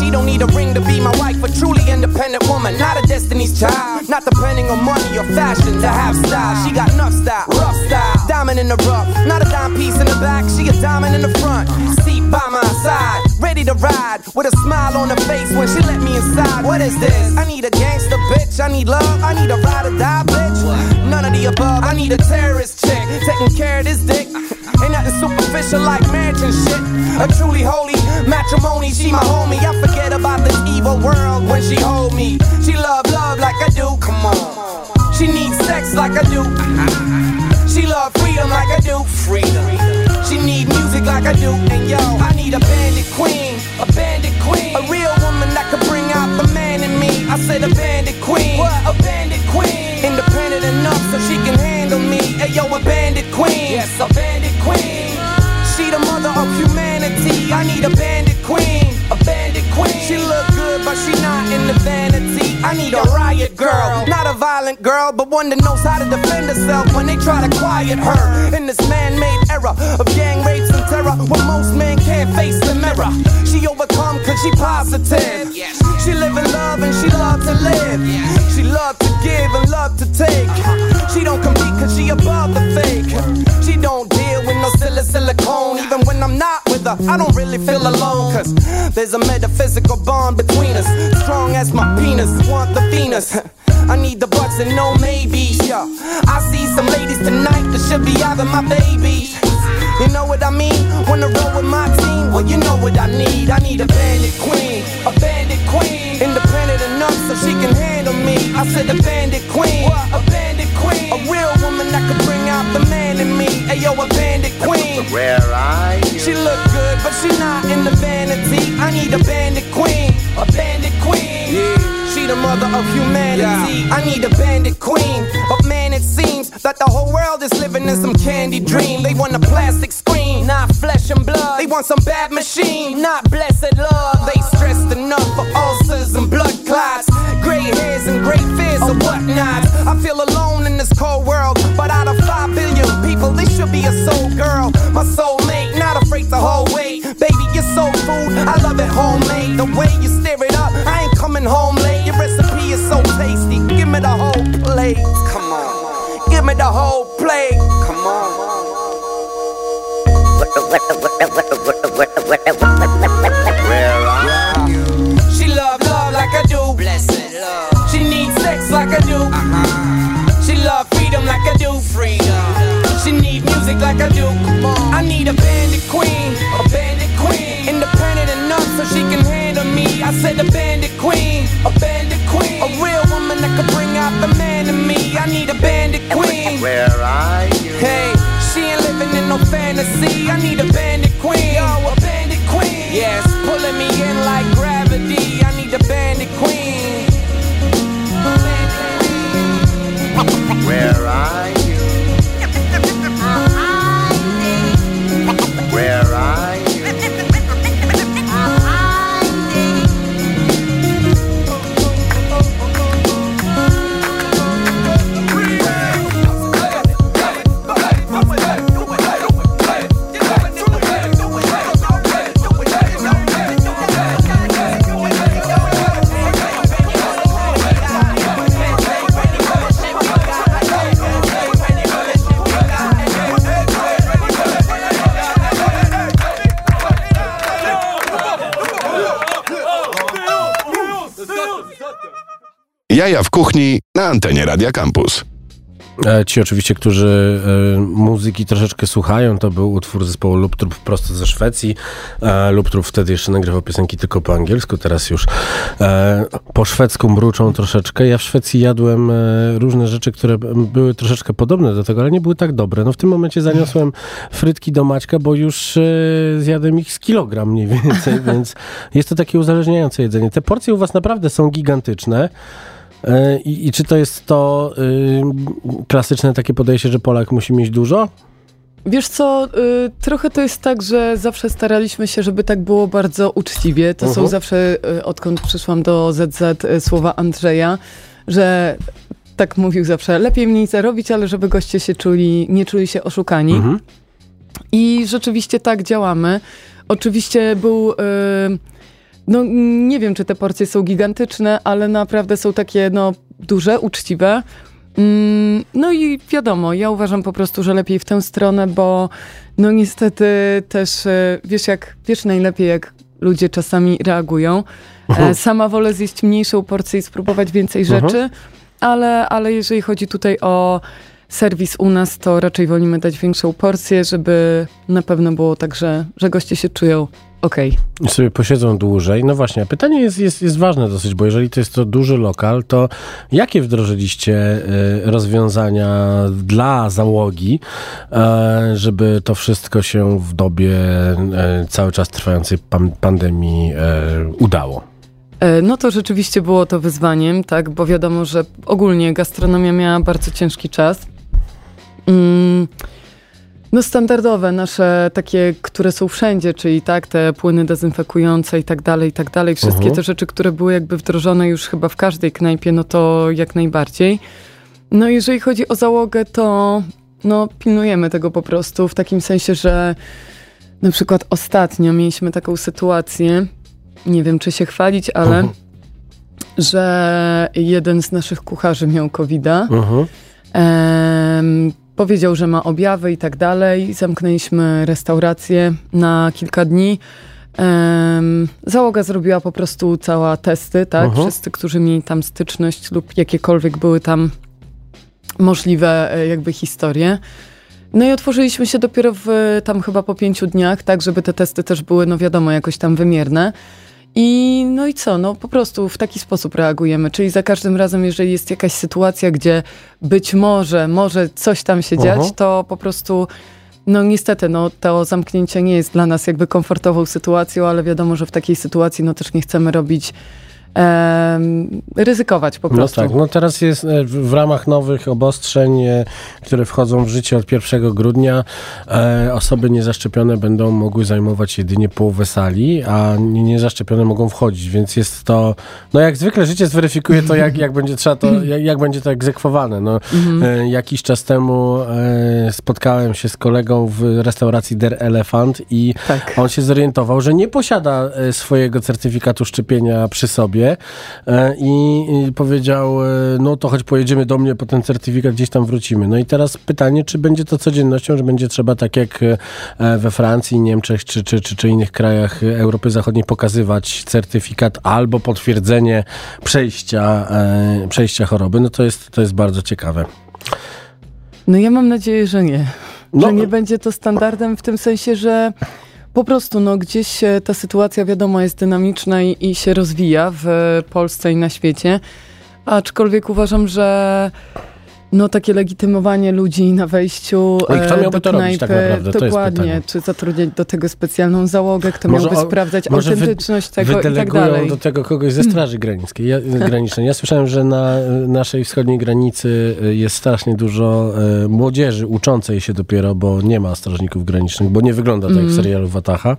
She don't need a ring to be my wife, a truly independent woman, not a destiny's child. Not depending on money or fashion to have style. She got enough style, rough style, diamond in the rough. Not a dime piece in the back, she a diamond in the front. Seat by my side, ready to ride with a smile on her face when she let me inside. What is this? I need a gangster bitch, I need love, I need a ride or die bitch. None of the above, I need a terrorist taking care of this dick. Ain't nothing superficial like marriage and shit. A truly holy matrimony, she my homie. I forget about this evil world when she hold me. She love love like I do, come on. She needs sex like I do. She love freedom like I do, freedom. She need music like I do, and yo, I need a bandit queen, a bandit queen, a real woman that could bring out the man in me. I said a bandit queen, what? A handle me. Hey yo, a bandit queen, yes, a bandit queen. She the mother of humanity. I need a bandit queen, a bandit queen. She look good, but she not in the vanity. I need a riot girl, not a violent girl, but one that knows how to defend herself when they try to quiet her. In this man-made era of gang rapes and terror, where most men can't face the mirror. She overcome cause she positive. She live in love and she love to live. She love to give and love even I don't really feel alone. Cause there's a metaphysical bond between us. Strong as my penis, want the Venus. I need the buts and no maybes, yeah. I see some ladies tonight that should be having my babies. You know what I mean? Wanna roll with my team? Well, you know what I need. I need a bandit queen, a bandit queen. Independent enough so she can handle me. I said a bandit queen, a bandit queen. A real woman that could bring out the man Ayo, a bandit queen. Where are you? She look good, but she not in the vanity. I need a bandit queen, a bandit queen. Yeah. She the mother of humanity. Yeah. I need a bandit queen. But man, it seems that the whole world is living in some candy dream. They want a plastic screen, not flesh and blood. They want some bad machine, not blessed love. They stressed enough for ulcers and blood clots. Gray hairs and great fears or whatnot. I feel alone girl. My soulmate, not afraid to hold weight. Baby, you're soul food. I love it homemade. The way you stir it up, I ain't coming home late. Your recipe is so tasty. Give me the whole plate. Come on. Give me the whole plate. Come on. Where are you? She love love like I do. Blessed love. She needs sex like I do. Uh-huh. She love freedom like I do. Freedom. She need music like I do. I need a bandit queen. A bandit queen. Independent enough so she can handle me. I said a bandit queen. A bandit queen. A real woman that could bring out the man in me. I need a bandit queen. Where are you? Hey, she ain't living in no fantasy. I need a bandit queen. Yo, Jaja w kuchni na antenie Radia Campus. E, Ci oczywiście, którzy e, muzyki troszeczkę słuchają, to był utwór zespołu Lubtrup prosto ze Szwecji. E, wtedy jeszcze nagrywał piosenki tylko po angielsku, teraz już e, po szwedzku mruczą troszeczkę. Ja w Szwecji jadłem różne rzeczy, które były troszeczkę podobne do tego, ale nie były tak dobre. No w tym momencie zaniosłem frytki do Maćka, bo już zjadłem ich z kilogram mniej więcej, więc jest to takie uzależniające jedzenie. Te porcje u was naprawdę są gigantyczne. E, I, I czy to jest to y, klasyczne takie podejście, że Polak musi mieć dużo? Wiesz co, y, trochę to jest tak, że zawsze staraliśmy się, żeby tak było bardzo uczciwie. To są Mhm. zawsze, y, odkąd przyszłam do ZZ, y, słowa Andrzeja, że tak mówił zawsze, lepiej mniej zarobić, ale żeby goście się czuli, nie czuli się oszukani. Mhm. I rzeczywiście tak działamy. Oczywiście był. y, no, nie wiem, czy te porcje są gigantyczne, ale naprawdę są takie no, duże, uczciwe. Mm, No i wiadomo, ja uważam po prostu, że lepiej w tę stronę, bo no niestety też y, wiesz jak, wiesz najlepiej jak ludzie czasami reagują. E, Sama wolę zjeść mniejszą porcję i spróbować więcej Mhm. rzeczy, ale, ale jeżeli chodzi tutaj o serwis u nas, to raczej wolimy dać większą porcję, żeby na pewno było tak, że, że goście się czują okej. I sobie posiedzą dłużej. No właśnie, pytanie jest, jest, jest ważne dosyć, bo jeżeli to jest to duży lokal, to jakie wdrożyliście y, rozwiązania dla załogi, e, żeby to wszystko się w dobie e, cały czas trwającej pan, pandemii e, udało? E, No to rzeczywiście było to wyzwaniem, tak, bo wiadomo, że ogólnie gastronomia miała bardzo ciężki czas. Mm, No standardowe nasze takie, które są wszędzie, czyli tak, te płyny dezynfekujące i tak dalej, i tak dalej. Wszystkie Mhm. te rzeczy, które były jakby wdrożone już chyba w każdej knajpie, no to jak najbardziej. No jeżeli chodzi o załogę, to no pilnujemy tego po prostu w takim sensie, że na przykład ostatnio mieliśmy taką sytuację, nie wiem czy się chwalić, ale Mhm. że jeden z naszych kucharzy miał covid Mhm. Em, powiedział, że ma objawy i tak dalej. Zamknęliśmy restaurację na kilka dni. Em, załoga zrobiła po prostu cała testy, tak? Mhm. Wszyscy, którzy mieli tam styczność lub jakiekolwiek były tam możliwe e, jakby historie. No i otworzyliśmy się dopiero w, tam chyba po pięciu dniach, tak, żeby te testy też były, no wiadomo, jakoś tam wymierne. I no i co, no po prostu w taki sposób reagujemy, czyli za każdym razem, jeżeli jest jakaś sytuacja, gdzie być może, może coś tam się dziać, Mhm. to po prostu, no niestety, no to zamknięcie nie jest dla nas jakby komfortową sytuacją, ale wiadomo, że w takiej sytuacji, no też nie chcemy robić, ryzykować po No prostu. tak, no teraz jest e, w, ramach nowych obostrzeń, e, które wchodzą w życie od 1 grudnia, e, osoby niezaszczepione będą mogły zajmować jedynie połowę sali, a nie- niezaszczepione mogą wchodzić, więc jest to, no jak zwykle życie zweryfikuje to, jak, jak będzie trzeba to, jak, jak będzie to egzekwowane. No, e, jakiś czas temu spotkałem się z kolegą w restauracji Der Elephant i Tak. on się zorientował, że nie posiada swojego certyfikatu szczepienia przy sobie e, i, i powiedział, e, no to choć pojedziemy do mnie po ten certyfikat, gdzieś tam wrócimy. No i teraz pytanie, czy będzie to codziennością, że będzie trzeba tak jak e, we Francji, Niemczech czy, czy, czy, czy innych krajach Europy Zachodniej pokazywać certyfikat albo potwierdzenie przejścia, przejścia choroby. No to jest, to jest bardzo ciekawe. No ja mam nadzieję, że nie. No. Że nie będzie to standardem w tym sensie, że po prostu no, gdzieś ta sytuacja wiadomo jest dynamiczna i, i się rozwija w Polsce i na świecie. Aczkolwiek uważam, że no takie legitymowanie ludzi na wejściu No i kto e, miałby do to robić tak knajpy, naprawdę? To jest dokładnie, czy zatrudniać do tego specjalną załogę, kto Może miałby sprawdzać może wy- autentyczność tego i tak dalej. do tego kogoś ze Straży Granicznej. Ja, granicznej. Ja słyszałem, że na naszej wschodniej granicy y, jest strasznie dużo y, młodzieży uczącej się dopiero, bo nie ma strażników granicznych, bo nie wygląda tak jak w serialu Wataha.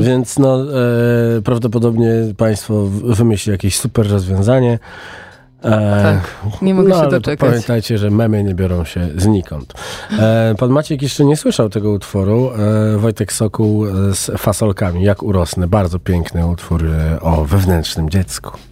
Więc no, e, prawdopodobnie państwo wymyśli jakieś super rozwiązanie. E, Tak, nie mogę no, się doczekać. Pamiętajcie, że memy nie biorą się znikąd. E, pan Maciek jeszcze nie słyszał tego utworu. E, Wojtek Sokół e, z fasolkami, jak urosnę. Bardzo piękny utwór e, o wewnętrznym dziecku.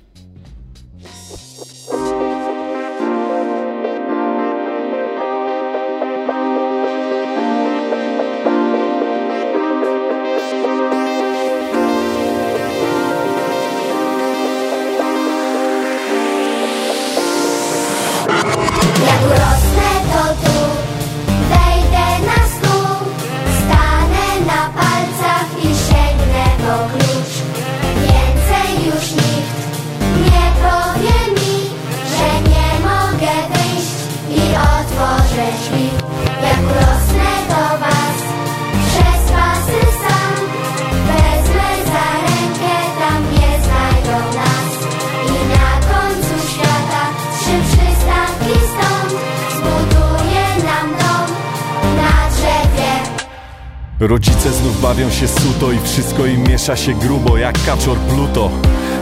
Rodzice znów bawią się suto i wszystko im miesza się grubo jak kaczor Pluto.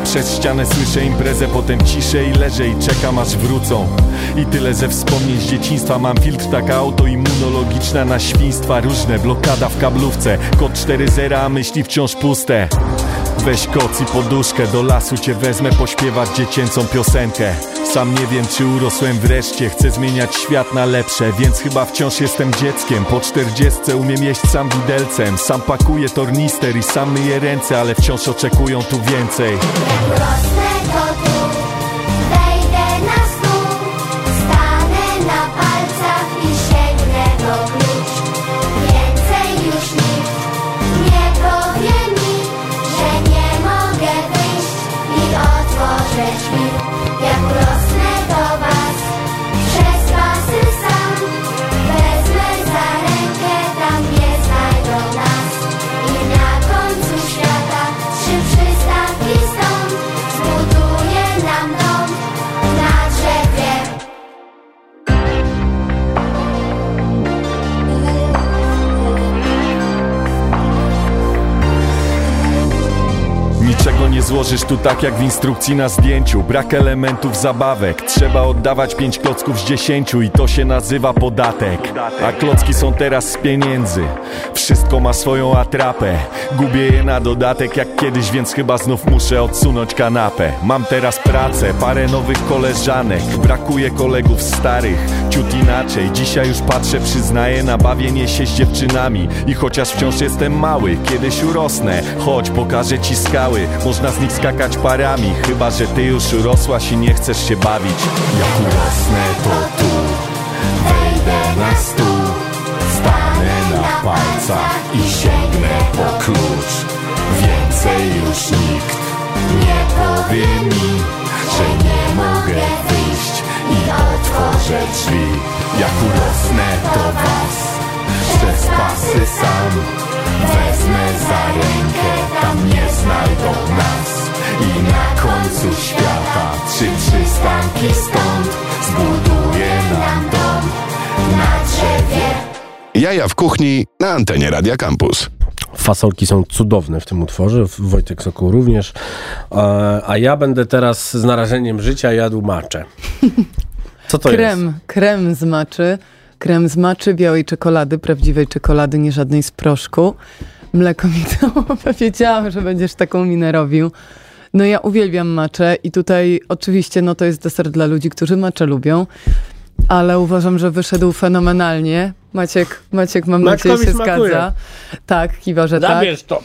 Przez ścianę słyszę imprezę, potem ciszę i leżę i czekam aż wrócą. I tyle ze wspomnień z dzieciństwa. Mam filtr taka autoimmunologiczna na świństwa. Różne Blokada w kablówce, kod 4.0, a myśli wciąż puste Weź koc i poduszkę, do lasu cię wezmę pośpiewać dziecięcą piosenkę. Sam nie wiem czy urosłem wreszcie, chcę zmieniać świat na lepsze Więc chyba wciąż jestem dzieckiem, po czterdziestce umiem jeść sam widelcem Sam pakuję tornister i sam myję ręce, ale wciąż oczekują tu więcej złożysz tu tak jak w instrukcji na zdjęciu. Brak elementów zabawek Trzeba oddawać pięć klocków z dziesięciu I to się nazywa podatek. A klocki są teraz z pieniędzy. Wszystko ma swoją atrapę. Gubię je na dodatek jak kiedyś Więc chyba znów muszę odsunąć kanapę. Mam teraz pracę, parę nowych koleżanek. Brakuje kolegów starych Ciut inaczej, dzisiaj już patrzę Przyznaję na bawienie się z dziewczynami. I chociaż wciąż jestem mały Kiedyś urosnę, chodź pokażę ci skały. Można z nich skakać parami Chyba, że ty już urosłaś i nie chcesz się bawić. Jak urosnę to tu Wejdę na stół Stanę na palcach i sięgnę po klucz. Więcej już nikt nie powie mi Że nie mogę wyjść i otworzę drzwi. Jak urosnę to was Przez pasy sam Wezmę za rękę Tam nie znajdą nas I na końcu świata Trzy przystanki stąd Zbuduję nam dom Na drzewie Jaja w kuchni na antenie Radia Campus. Fasolki są cudowne w tym utworze, Wojtek Sokół również. E, A ja będę teraz z narażeniem życia jadł maczę. Co to krem, jest? krem z maczy. Krem z maczy, białej czekolady, prawdziwej czekolady, nie żadnej z proszku. Mleko mi to wiedziałam, że będziesz taką minę robił. No ja uwielbiam maczę i tutaj oczywiście no to jest deser dla ludzi, którzy maczę lubią, ale uważam, że wyszedł fenomenalnie. Maciek, Maciek mam nadzieję Maćkowi się smakuje. zgadza. Tak, kiwa, że tak. Zabierz to.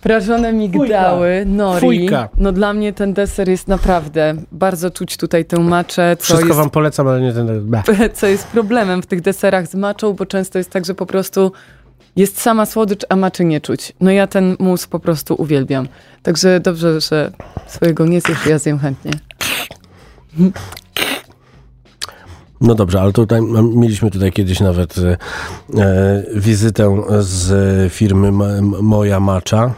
Prażone migdały, nori. Fujka. No dla mnie ten deser jest naprawdę, bardzo czuć tutaj tę maczę, co Wszystko jest wam polecam, ale nie ten... Bleh. co jest problemem w tych deserach z maczą, bo często jest tak, że po prostu jest sama słodycz, a maczy nie czuć. No ja ten mus po prostu uwielbiam. Także dobrze, że swojego nie zjesz, ja zjem chętnie. No dobrze, ale tutaj mieliśmy tutaj kiedyś nawet e, e, wizytę z firmy Moja Macza.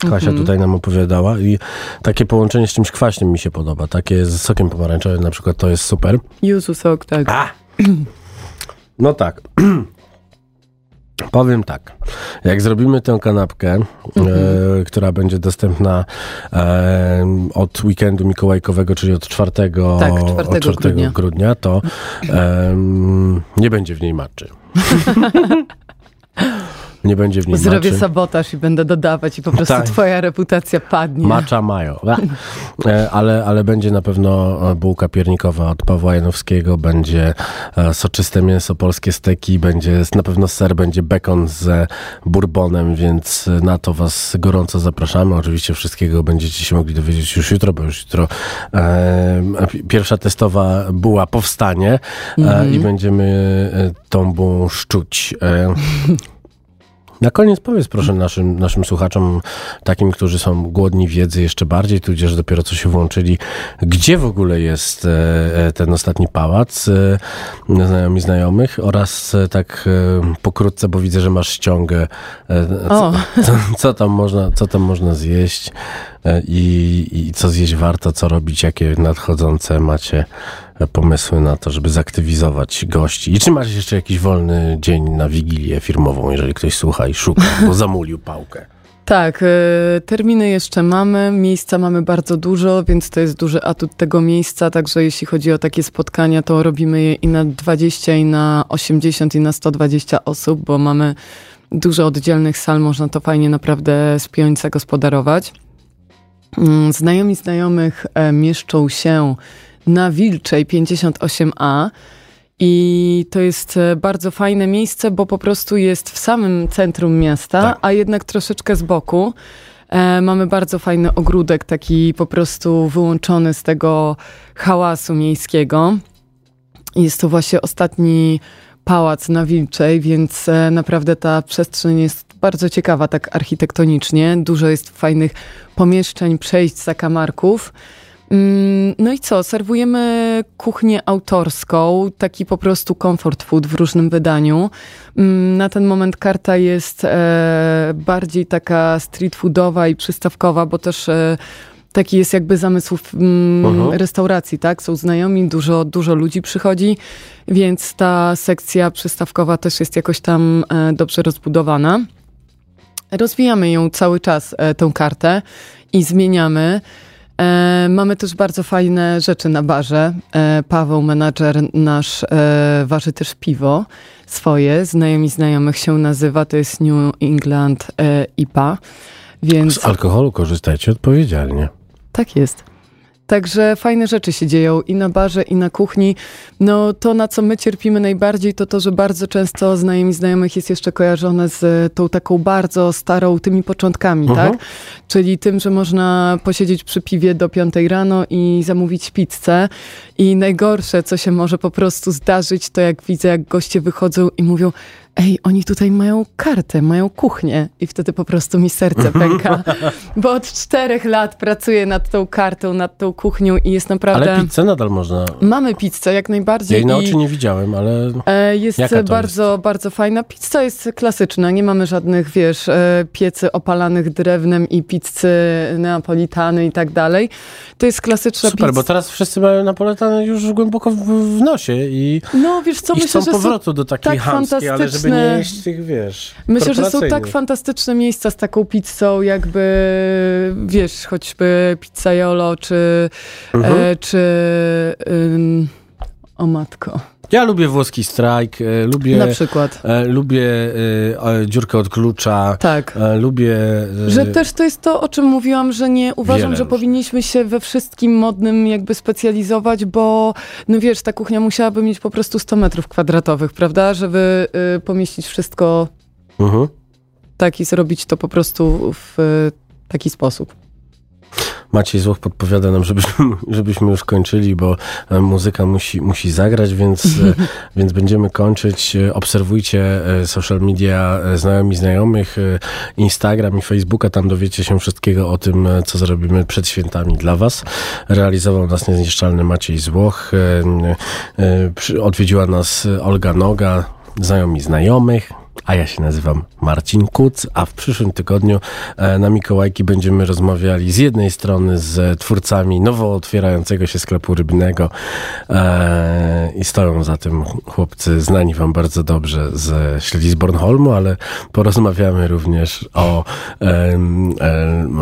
Kasia Mhm. tutaj nam opowiadała i takie połączenie z czymś kwaśnym mi się podoba. Takie z sokiem pomarańczowym na przykład to jest super. Yuzu sok, tak. No tak. Powiem tak. Jak zrobimy tę kanapkę, Mhm. e, która będzie dostępna e, od weekendu mikołajkowego, czyli od 4, Tak, od 4 4 grudnia. grudnia, to em, nie będzie w niej maczy. nie będzie w niej Zrobię maczy. sabotaż i będę dodawać i po prostu Tak. twoja reputacja padnie. Macza mają. E, Ale, ale będzie na pewno e, bułka piernikowa od Pawła Janowskiego, będzie e, soczyste mięso, polskie steki, będzie na pewno ser, będzie bekon z bourbonem, więc na to was gorąco zapraszamy. Oczywiście wszystkiego będziecie się mogli dowiedzieć już jutro, bo już jutro e, pierwsza testowa buła powstanie e, Mhm. i będziemy tą bułą szczuć. E, na koniec powiedz proszę naszym, naszym słuchaczom, takim, którzy są głodni wiedzy jeszcze bardziej, tudzież dopiero co się włączyli, gdzie w ogóle jest e, e, ten ostatni pałac e, znajomi znajomych oraz tak pokrótce, bo widzę, że masz ściągę, co, co, co, tam można, co tam można zjeść i, i co zjeść warto, co robić, jakie nadchodzące macie pomysły na to, żeby zaktywizować gości. I czy macie jeszcze jakiś wolny dzień na wigilię firmową, jeżeli ktoś słucha i szuka, bo zamulił pałkę. Tak, e, terminy jeszcze mamy, miejsca mamy bardzo dużo, więc to jest duży atut tego miejsca, także jeśli chodzi o takie spotkania, to robimy je i na 20, i na 80, i na 120 osób, bo mamy dużo oddzielnych sal, można to fajnie naprawdę spiąć, zagospodarować. Mm, Znajomi znajomych e, mieszczą się na Wilczej 58A. I to jest e, bardzo fajne miejsce, bo po prostu jest w samym centrum miasta, a jednak troszeczkę z boku. E, mamy bardzo fajny ogródek, taki po prostu wyłączony z tego hałasu miejskiego. Jest to właśnie ostatni pałac na Wilczej, więc e, naprawdę ta przestrzeń jest bardzo ciekawa tak architektonicznie. Dużo jest fajnych pomieszczeń, przejść, zakamarków. Mm, No i co? Serwujemy kuchnię autorską, taki po prostu comfort food w różnym wydaniu. Mm, Na ten moment karta jest e, bardziej taka street foodowa i przystawkowa, bo też e, taki jest jakby zamysł w, mm, restauracji, tak? Są znajomi, dużo, dużo ludzi przychodzi, więc ta sekcja przystawkowa też jest jakoś tam e, dobrze rozbudowana. rozwijamy ją cały czas, e, tą kartę i zmieniamy. E, mamy też bardzo fajne rzeczy na barze. E, Paweł, menadżer nasz, e, waży też piwo swoje. Znajomi znajomych się nazywa, to jest New England e, IPA. Więc Z alkoholu korzystajcie odpowiedzialnie. tak jest. Także fajne rzeczy się dzieją i na barze, i na kuchni. No to, na co my cierpimy najbardziej, to to, że bardzo często znajomi znajomych jest jeszcze kojarzone z e, tą taką bardzo starą, tymi początkami, Mhm. tak? Czyli tym, że można posiedzieć przy piwie do piątej rano i zamówić pizzę. I najgorsze, co się może po prostu zdarzyć, to jak widzę, jak goście wychodzą i mówią ej, oni tutaj mają kartę, mają kuchnię. I wtedy po prostu mi serce pęka. Bo od czterech lat pracuję nad tą kartą, nad tą kuchnią i jest naprawdę... Ale pizzę nadal można. Mamy pizzę, jak Ja najbardziej. jej na oczy nie widziałem, ale. E, Jest Jaka to bardzo, bardzo fajna. Pizza jest klasyczna. Nie mamy żadnych, wiesz, e, piecy opalanych drewnem i pizzy neapolitany i tak dalej. To jest klasyczna Super, pizza. bo teraz wszyscy mają już głęboko w, w nosie i, No, wiesz co, i myślę, chcą powrotu do takiej tak chamskiej, ale żeby nie jeść tych, wiesz, Myślę, że są tak fantastyczne miejsca z taką pizzą, jakby, wiesz, choćby pizzaiolo, czy, Mhm. e, czy ym, o matko. Ja lubię włoski strajk, e, lubię... Na przykład. E, lubię e, e, dziurkę od klucza. Tak. E, lubię... Że też to jest to, o czym mówiłam, że nie uważam, że powinniśmy się we wszystkim modnym jakby specjalizować, bo no wiesz, ta kuchnia musiałaby mieć po prostu 100 metrów kwadratowych, prawda? Żeby y, pomieścić wszystko Mhm. tak i zrobić to po prostu w y, taki sposób. Maciej Złoch podpowiada nam, żebyśmy, żebyśmy już kończyli, bo e, muzyka musi, musi zagrać, więc, e, więc będziemy kończyć. E, Obserwujcie social media znajomi znajomych, Instagram i Facebooka, tam dowiecie się wszystkiego o tym, co zrobimy przed świętami dla Was. Realizował nas niezniszczalny Maciej Złoch, odwiedziła nas Olga Noga, znajomi znajomych. A ja się nazywam Marcin Kuc, a w przyszłym tygodniu e, na Mikołajki będziemy rozmawiali z jednej strony z twórcami nowo otwierającego się sklepu rybnego e, i stoją za tym chłopcy znani wam bardzo dobrze z Śledzi z Bornholmu, ale porozmawiamy również o em,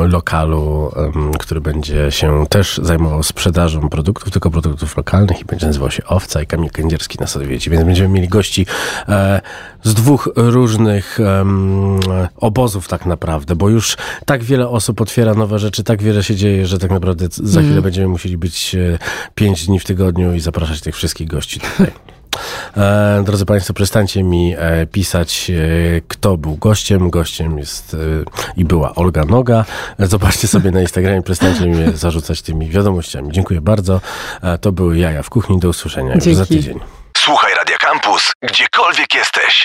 lokalu, który będzie się też zajmował sprzedażą produktów, tylko produktów lokalnych i będzie nazywał się Owca i Kamil Kędzierski nas odwiedzi, więc będziemy mieli gości e, z dwóch różnych em, obozów tak naprawdę, bo już tak wiele osób otwiera nowe rzeczy, tak wiele się dzieje, że tak naprawdę za Mhm. chwilę będziemy musieli być e, pięć dni w tygodniu i zapraszać tych wszystkich gości tutaj. E, drodzy Państwo, przestańcie mi e, pisać, e, kto był gościem. Gościem jest i była Olga Noga. Zobaczcie sobie na Instagramie, przestańcie mi zarzucać tymi wiadomościami. Dziękuję bardzo. To były Jaja w kuchni. Do usłyszenia już za Dzięki. tydzień. Słuchaj Radio Campus, gdziekolwiek jesteś.